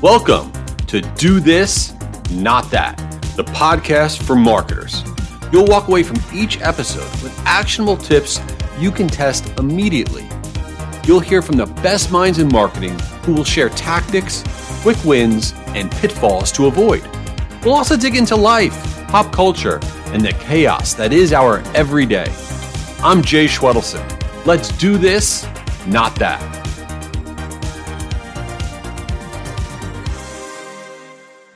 Welcome to Do This, Not That, the podcast for marketers. You'll walk away from each episode with actionable tips you can test immediately. You'll hear from the best minds in marketing who will share tactics, quick wins, and pitfalls to avoid. We'll also dig into life, pop culture, and the chaos that is our everyday. I'm Jay Schwedelson. Let's do this, not that.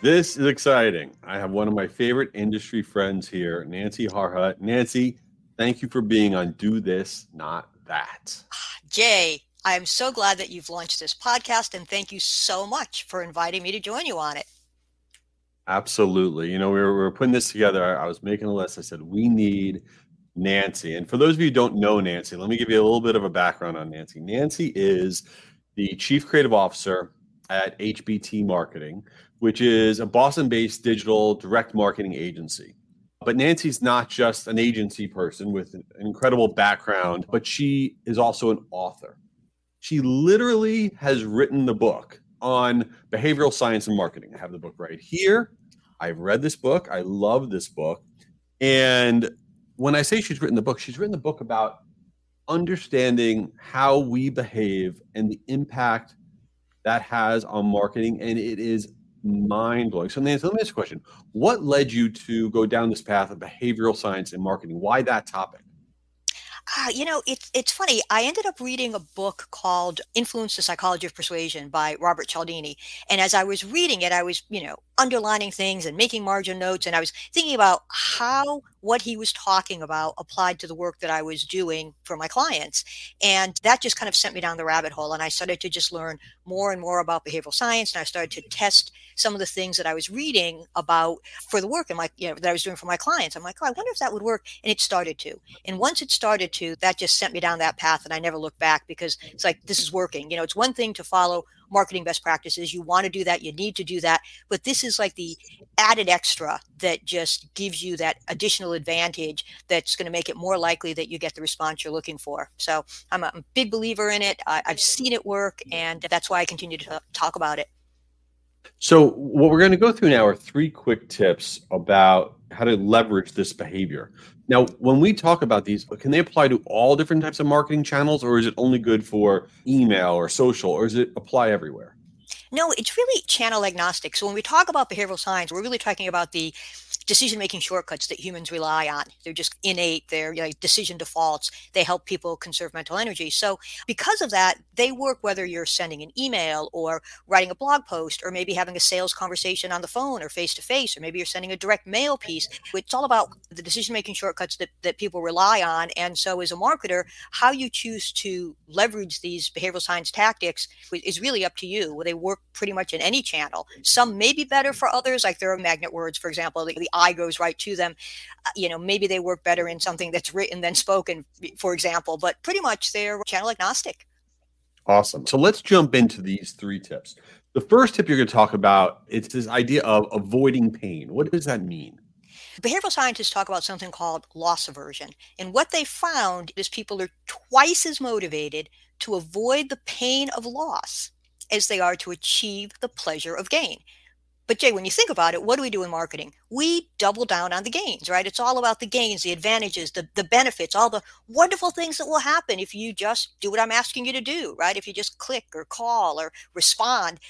This is exciting. I have one of my favorite industry friends here, Nancy Harhut. Nancy, thank you for being on Do This, Not That. Ah, Jay, I am so glad that you've launched this podcast and thank you so much for inviting me to join you on it. Absolutely. You know, we were, we were putting this together. I was making a list. I said, we need Nancy. And for those of you who don't know Nancy, let me give you a little bit of a background on Nancy. Nancy is the Chief Creative Officer at HBT Marketing, which is a Boston based digital direct marketing agency. But Nancy's not just an agency person with an incredible background, but she is also an author. She literally has written the book on behavioral science and marketing. I have the book right here. I've read this book. I love this book. And when I say she's written the book, she's written the book about understanding how we behave and the impact that has on marketing. And it is mind blowing. So, Nancy, let me ask you a question. What led you to go down this path of behavioral science and marketing? Why that topic? Uh, you know, it's it's funny. I ended up reading a book called "Influence: The Psychology of Persuasion" by Robert Cialdini, and as I was reading it, I was, you know, underlining things and making margin notes, and I was thinking about how what he was talking about applied to the work that I was doing for my clients. And that just kind of sent me down the rabbit hole. And I started to just learn more and more about behavioral science. And I started to mm-hmm. test some of the things that I was reading about for the work and like, you know, that I was doing for my clients. I'm like, oh, I wonder if that would work. And it started to. And once it started to, that just sent me down that path. And I never looked back because it's like, this is working. You know, it's one thing to follow marketing best practices. You want to do that, you need to do that. But this is like the added extra that just gives you that additional advantage that's going to make it more likely that you get the response you're looking for. So I'm a big believer in it. I, have seen it work, and that's why I continue to talk about it. So, what we're going to go through now are three quick tips about how to leverage this behavior. Now, when we talk about these, can they apply to all different types of marketing channels, or is it only good for email or social, or does it apply everywhere? No, it's really channel agnostic. So when we talk about behavioral science, we're really talking about the decision making shortcuts that humans rely on. They're just innate, they're you know, decision defaults. They help people conserve mental energy. So, because of that, they work whether you're sending an email or writing a blog post or maybe having a sales conversation on the phone or face to face, or maybe you're sending a direct mail piece. It's all about the decision making shortcuts that, that people rely on. And so, as a marketer, how you choose to leverage these behavioral science tactics is really up to you. They work pretty much in any channel. Some may be better for others, like there are magnet words, for example, the, the eye goes right to them. Uh, you know, maybe they work better in something that's written than spoken, for example, but pretty much they're channel agnostic. Awesome. So let's jump into these three tips. The first tip you're going to talk about it's this idea of avoiding pain. What does that mean? Behavioral scientists talk about something called loss aversion. And what they found is people are twice as motivated to avoid the pain of loss as they are to achieve the pleasure of gain. But Jay, when you think about it, what do we do in marketing? We double down on the gains, right? It's all about the gains, the advantages, the, the benefits, all the wonderful things that will happen if you just do what I'm asking you to do, right? If you just click or call or respond.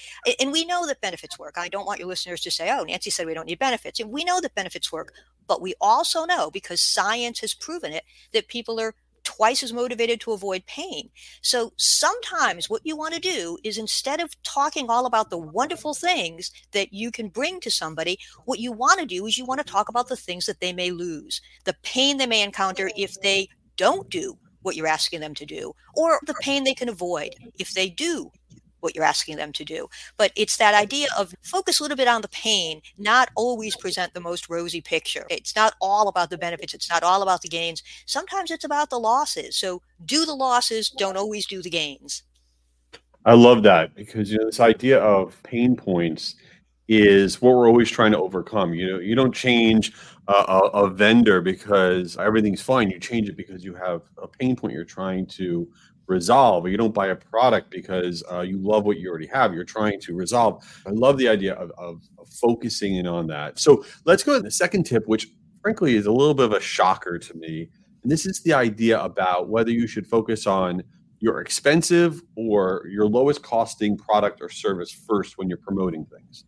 And we know that benefits work. I don't want your listeners to say, oh, Nancy said we don't need benefits. And we know that benefits work. But we also know, because science has proven it, that people are twice as motivated to avoid pain. So sometimes what you want to do is instead of talking all about the wonderful things that you can bring to somebody, what you want to do is you want to talk about the things that they may lose, the pain they may encounter if they don't do what you're asking them to do, or the pain they can avoid if they do what you're asking them to do. But it's that idea of focus a little bit on the pain, not always present the most rosy picture. It's not all about the benefits, it's not all about the gains. Sometimes it's about the losses. So do the losses, don't always do the gains. I love that because you know this idea of pain points is what we're always trying to overcome. You know, you don't change a, a, a, vendor because everything's fine. You change it because you have a pain point you're trying to resolve. You don't buy a product because uh, you love what you already have. You're trying to resolve. I love the idea of, of, of focusing in on that. So let's go to the second tip, which frankly is a little bit of a shocker to me. And this is the idea about whether you should focus on your expensive or your lowest costing product or service first when you're promoting things.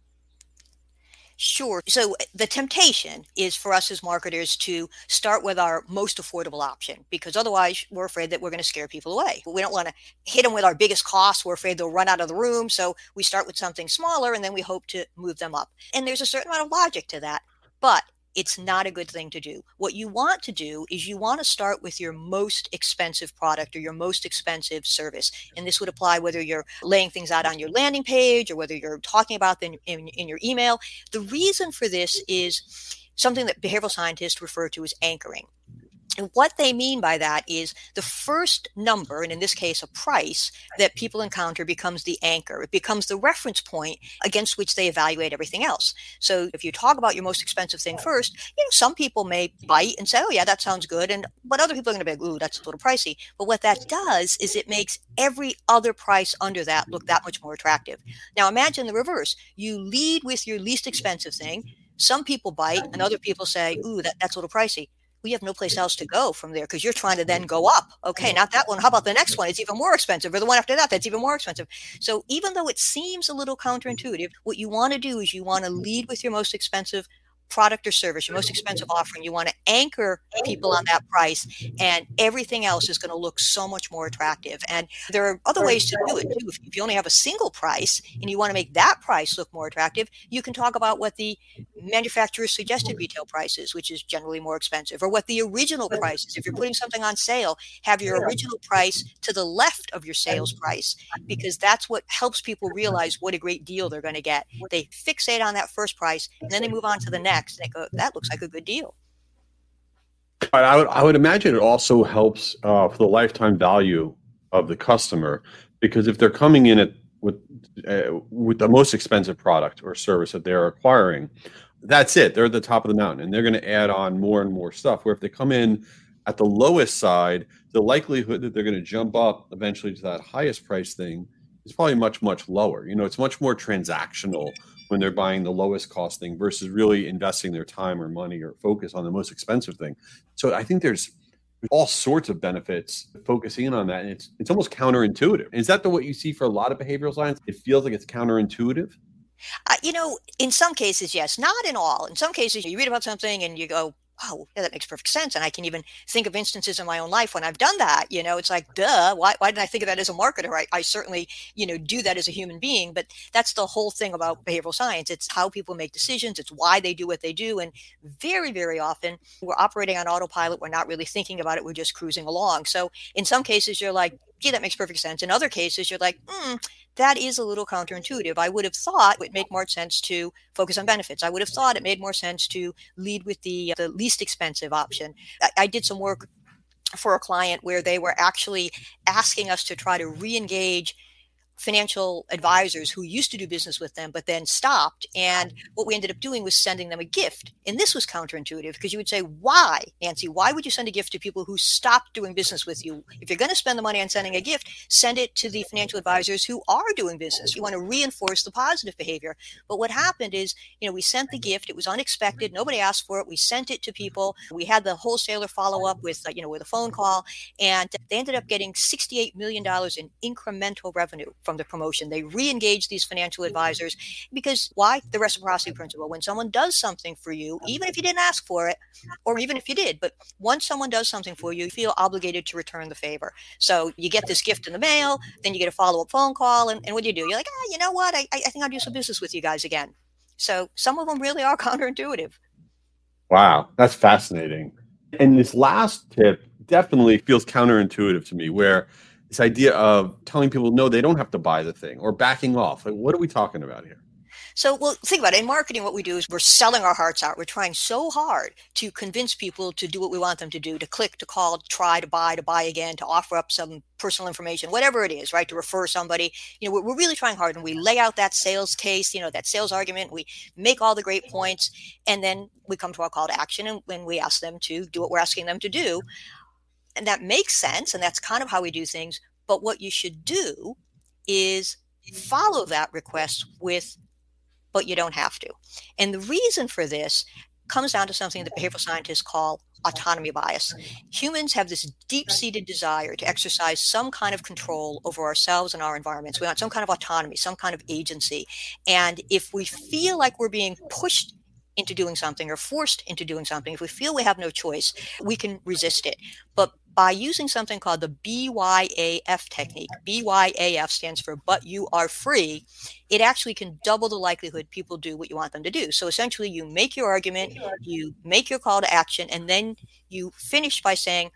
Sure. So eh, the temptation is for us as marketers to start with our most affordable option because otherwise we're afraid that we're going to scare people away. We don't want to hit them with our biggest costs. We're afraid they'll run out of the room. So we start with something smaller and then we hope to move them up. And there's a certain amount of logic to that. But it's not a good thing to do. What you want to do is you want to start with your most expensive product or your most expensive service. And this would apply whether you're laying things out on your landing page or whether you're talking about them in, in your email. The reason for this mm-hmm. is something that behavioral scientists refer to as anchoring. And what they mean by that is the first number, and in this case, a price that people encounter becomes the anchor. It becomes the reference point against which they evaluate everything else. So if you talk about your most expensive thing first, you know, some people may bite and say, oh, yeah, that sounds good. And but other people are going to be like, ooh, that's a little pricey. But what that does is it makes every other price under that look that much more attractive. Now imagine the reverse. You lead with your least expensive thing. Some people bite and other people say, ooh, that, that's a little pricey we have no place else to go from there because you're trying to then go up. Okay, not that one. How about the next one? It's even more expensive, or the one after that, that's even more expensive. So even though it seems a little counterintuitive, what you want to do is you want to mm-hmm. lead with your most expensive product or service, your most expensive offering, you want to anchor people on that price, and everything else is going to look so much more attractive. And there are other ways to do it too. If you only have a single price and you want to make that price look more attractive, you can talk about what the manufacturer's suggested retail prices, which is generally more expensive, or what the original price is. If you're putting something on sale, have your original price to the left of your sales price, because that's what helps people realize what a great deal they're going to get. They fixate on that first price, and then they move on to the next. And they go, that looks like a good deal. I would, I would imagine it also helps uh, for the lifetime value of the customer because if they're coming in at with uh, with the most expensive product or service that they're acquiring, that's it. They're at the top of the mountain, and they're going to add on more and more stuff. Where if they come in at the lowest side, the likelihood that they're going to jump up eventually to that highest price thing is probably much much lower. You know, it's much more transactional when they're buying the lowest cost thing versus really investing their time or money or focus on the most expensive thing. So I think there's all sorts of benefits focusing in on that. And it's it's almost counterintuitive. Is that the what you see for a lot of behavioral science? It feels like it's counterintuitive. Uh, you know, in some cases, yes, not in all. In some cases, you read about something and you go, oh, yeah, that makes perfect sense. And I can even think of instances in my own life when I've done that. You know, it's like, duh, why, why didn't I think of that as a marketer? I, I certainly, you know, do that as a human being. But that's the whole thing about behavioral science. It's how people make decisions, it's why they do what they do. And very, very often we're operating on autopilot. We're not really thinking about it. We're just cruising along. So in some cases, you're like, gee, that makes perfect sense. In other cases, you're like, hmm, that is a little counterintuitive. I would have thought it would make more sense to focus on benefits. I would have thought it made more sense to lead with the the least expensive option. I, I did some work for a client where they were actually asking us to try to re-engage financial advisors who used to do business with them but then stopped. And mm-hmm. what we ended up doing was sending them a gift. And this was counterintuitive because you would say why nancy? Why would you send a gift to people who stopped doing business with you? If you're going to spend the money on sending a gift send it to the financial advisors who are doing business. You want to reinforce the positive behavior. But what mm-hmm. happened is you know we sent the gift. It was unexpected. Mm-hmm. Nobody asked for it. We sent it to people. We had the wholesaler follow up with uh, you know with a phone call. And they ended up getting 68 million dollars in incremental revenue from the promotion. They re engage these financial advisors because why? The reciprocity principle. When someone does something for you, even if you didn't ask for it, or even if you did, but once someone does something for you, you feel obligated to return the favor. So you get this gift in the mail, then you get a follow up phone call, and, and what do you do? You're like, ah, you know what? I, I think I'll do some business with you guys again. So some of them really are counterintuitive. Wow, that's fascinating. And this last tip definitely feels counterintuitive to me, where this idea of telling people no, they don't have to buy the thing or backing off. Like, what are we talking about here? So, well, think about it. In marketing, what we do is we're selling our hearts out. We're trying so hard to convince people to do what we want them to do to click, to call, to try, to buy, to buy again, to offer up some personal information, whatever it is, right? To refer somebody. You know, we're, we're really trying hard and we lay out that sales case, you know, that sales argument. We make all the great points. And then we come to our call to action and when we ask them to do what we're asking them to do and that makes sense and that's kind of how we do things But what you should do is follow that request with, but you don't have to. And the reason for this comes down to something that behavioral scientists call autonomy bias. Humans have this deep seated desire to exercise some kind of control over ourselves and our environments. We want some kind of autonomy, some kind of agency. And if we feel like we're being pushed into doing something or forced into doing something, if we feel we have no choice, we can resist it. But by using something called the BYAF technique. BYAF stands for but you are free. It actually can double the likelihood people do what you want them to do. So essentially, you make your argument, you make your call to action, and then you finish by saying,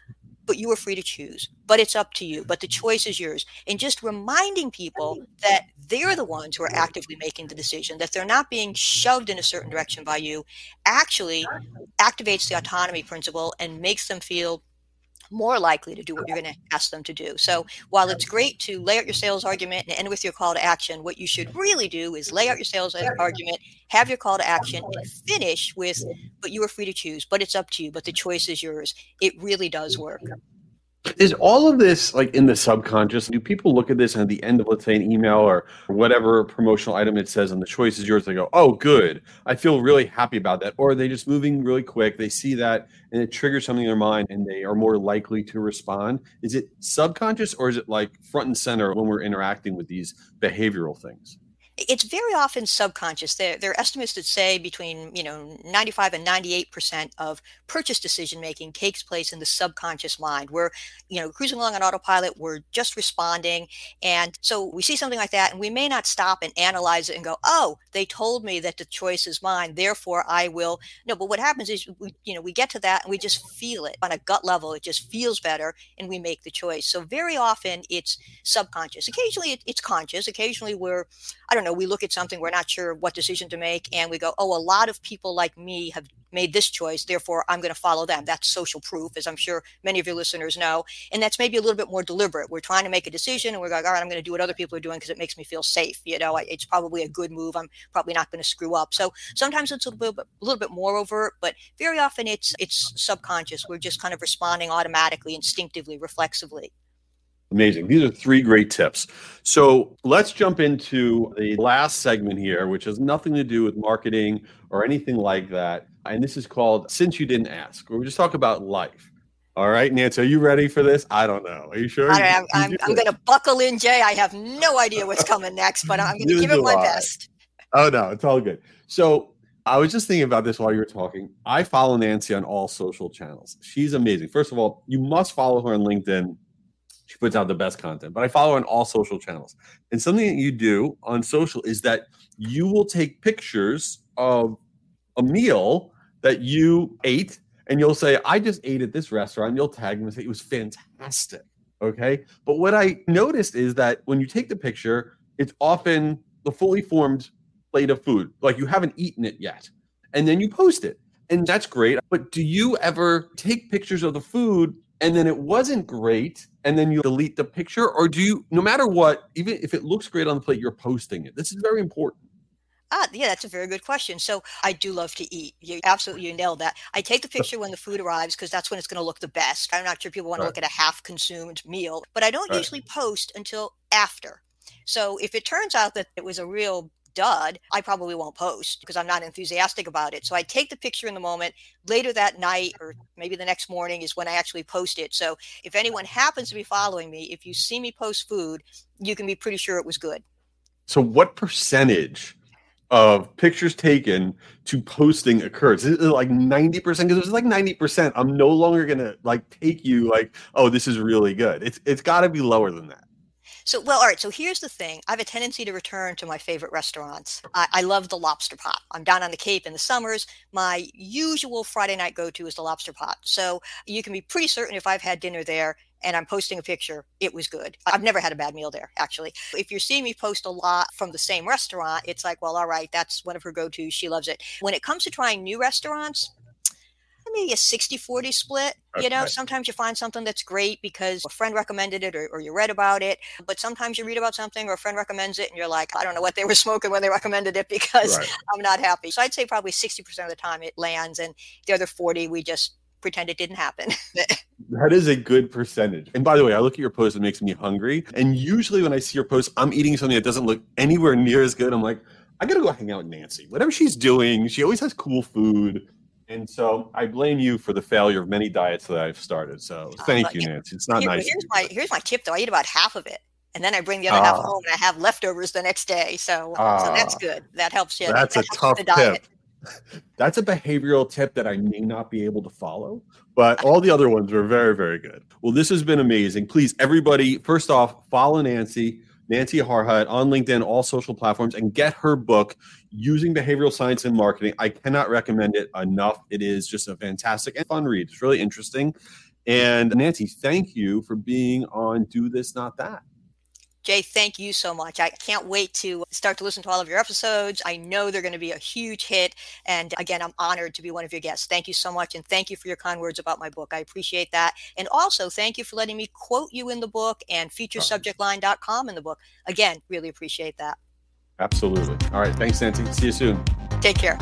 but you are free to choose. But it's up to you. But the choice is yours. And just reminding people that they're the ones who are actively making the decision, that they're not being shoved in a certain direction by you, actually activates the autonomy principle and makes them feel more likely to do what you're going to ask them to do. So while it's great to lay out your sales argument and end with your call to action, what you should really do is lay out your sales argument, have your call to action, and finish with, but you are free to choose, but it's up to you, but the choice is yours. It really does work. Is all of this like in the subconscious? Do people look at this and at the end of, let's say, an email or whatever promotional item it says, and the choice is yours? They go, "Oh, good! I feel really happy about that." Or are they just moving really quick? They see that and it triggers something in their mind, and they are more likely to respond. Is it subconscious or is it like front and center when we're interacting with these behavioral things? It's very often subconscious. There, there are estimates that say between you know 95 and 98 percent of purchase decision making takes place in the subconscious mind. We're you know cruising along on autopilot. We're just responding, and so we see something like that, and we may not stop and analyze it and go, "Oh, they told me that the choice is mine, therefore I will." No, but what happens is we you know we get to that and we just feel it on a gut level. It just feels better, and we make the choice. So very often it's subconscious. Occasionally it, it's conscious. Occasionally we're I don't know know, we look at something, we're not sure what decision to make, and we go, oh, a lot of people like me have made this choice, therefore I'm going to follow them. That's social proof, as I'm sure many of your listeners know. And that's maybe a little bit more deliberate. We're trying to make a decision and we're like, all right, I'm going to do what other people are doing because it makes me feel safe. You know, it's probably a good move. I'm probably not going to screw up. So sometimes it's a little bit, a little bit more overt, but very often it's it's subconscious. We're just kind of responding automatically, instinctively, reflexively. Amazing. These are three great tips. So let's jump into the last segment here, which has nothing to do with marketing or anything like that. And this is called Since You Didn't Ask, where we just talk about life. All right, Nancy, are you ready for this? I don't know. Are you sure? I am. I'm, I'm going to buckle in, Jay. I have no idea what's coming next, but I'm going to give it my best. Oh, no, it's all good. So I was just thinking about this while you were talking. I follow Nancy on all social channels. She's amazing. First of all, you must follow her on LinkedIn she puts out the best content. But I follow on all social channels. And something that you do on social is that you will take pictures of a meal that you ate and you'll say, I just ate at this restaurant. You'll tag them and say, it was fantastic. Okay. But what I noticed is that when you take the picture, it's often the fully formed plate of food, like you haven't eaten it yet. And then you post it. And that's great. But do you ever take pictures of the food and then it wasn't great and then you delete the picture or do you no matter what even if it looks great on the plate you're posting it this is very important Ah, yeah, that's a very good question. So I do love to eat. You absolutely you nailed that. I take the picture when the food arrives because that's when it's going to look the best. I'm not sure people want right. to look at a half consumed meal, but I don't right. usually post until after. So if it turns out that it was a real dud, I probably won't post because I'm not enthusiastic about it. So I take the picture in the moment. Later that night or maybe the next morning is when I actually post it. So if anyone happens to be following me, if you see me post food, you can be pretty sure it was good. So what percentage of pictures taken to posting occurs? Is it like 90%? Because it was like 90%. I'm no longer gonna like take you like, oh, this is really good. It's it's gotta be lower than that. So, well, all right. So here's the thing. I have a tendency to return to my favorite restaurants. I, I, love the lobster pot. I'm down on the Cape in the summers. My usual Friday night go to is the lobster pot. So you can be pretty certain if I've had dinner there and I'm posting a picture, it was good. I've never had a bad meal there, actually. If you're seeing me post a lot from the same restaurant, it's like, well, all right, that's one of her go tos. She loves it. When it comes to trying new restaurants, maybe a 60 40 split. Okay. You know, sometimes you find something that's great because a friend recommended it or, or, you read about it. But sometimes you read about something or a friend recommends it and you're like, I don't know what they were smoking when they recommended it because right. I'm not happy. So I'd say probably 60% of the time it lands and the other 40, we just pretend it didn't happen. That is a good percentage. And by the way, I look at your post, it makes me hungry. And usually when I see your post, I'm eating something that doesn't look anywhere near as good. I'm like, I gotta go hang out with Nancy. Whatever she's doing, she always has cool food. And so I blame you for the failure of many diets that I've started. So uh, thank uh, you, Nancy. It's not here, nice. Here's my here's my tip though. I eat about half of it. And then I bring the other uh, half ah. home and I have leftovers the next day. So, uh, so that's ah. good. That helps you. That's that a tough tip. That's a behavioral tip that I may not be able to follow, but all the other ones were very, very good. Well, this has been amazing. Please, everybody, first off, follow Nancy, Nancy Harhut on LinkedIn, all social platforms, and get her book, Using Behavioral Science in Marketing. I cannot recommend it enough. It is just a fantastic and fun read. It's really interesting. And Nancy, thank you for being on Do This, Not That. Jay, thank you so much. I can't wait to start to listen to all of your episodes. I know they're going to be a huge hit. And again, I'm honored to be one of your guests. Thank you so much. And thank you for your kind words about my book. I appreciate that. And also, thank you for letting me quote you in the book and uh-huh. feature subjectline.com in the book. Again, really appreciate that. Absolutely. All right. Thanks, Nancy. See you soon. Take care.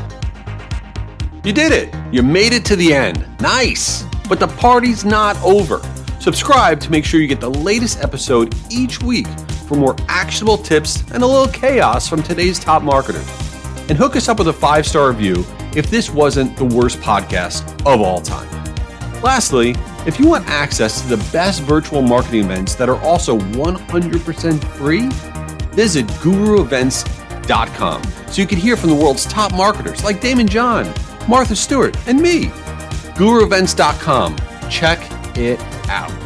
You did it. You made it to the end. Nice. But the party's not over. Subscribe to make sure you get the latest episode each week for more actionable tips and a little chaos from today's top marketers. And hook us up with a five star review if this wasn't the worst podcast of all time. Lastly, if you want access to the best virtual marketing events that are also 100% free, visit guruevents.com so you can hear from the world's top marketers like Daymond John, Martha Stewart, and me. guruevents.com. Check it out.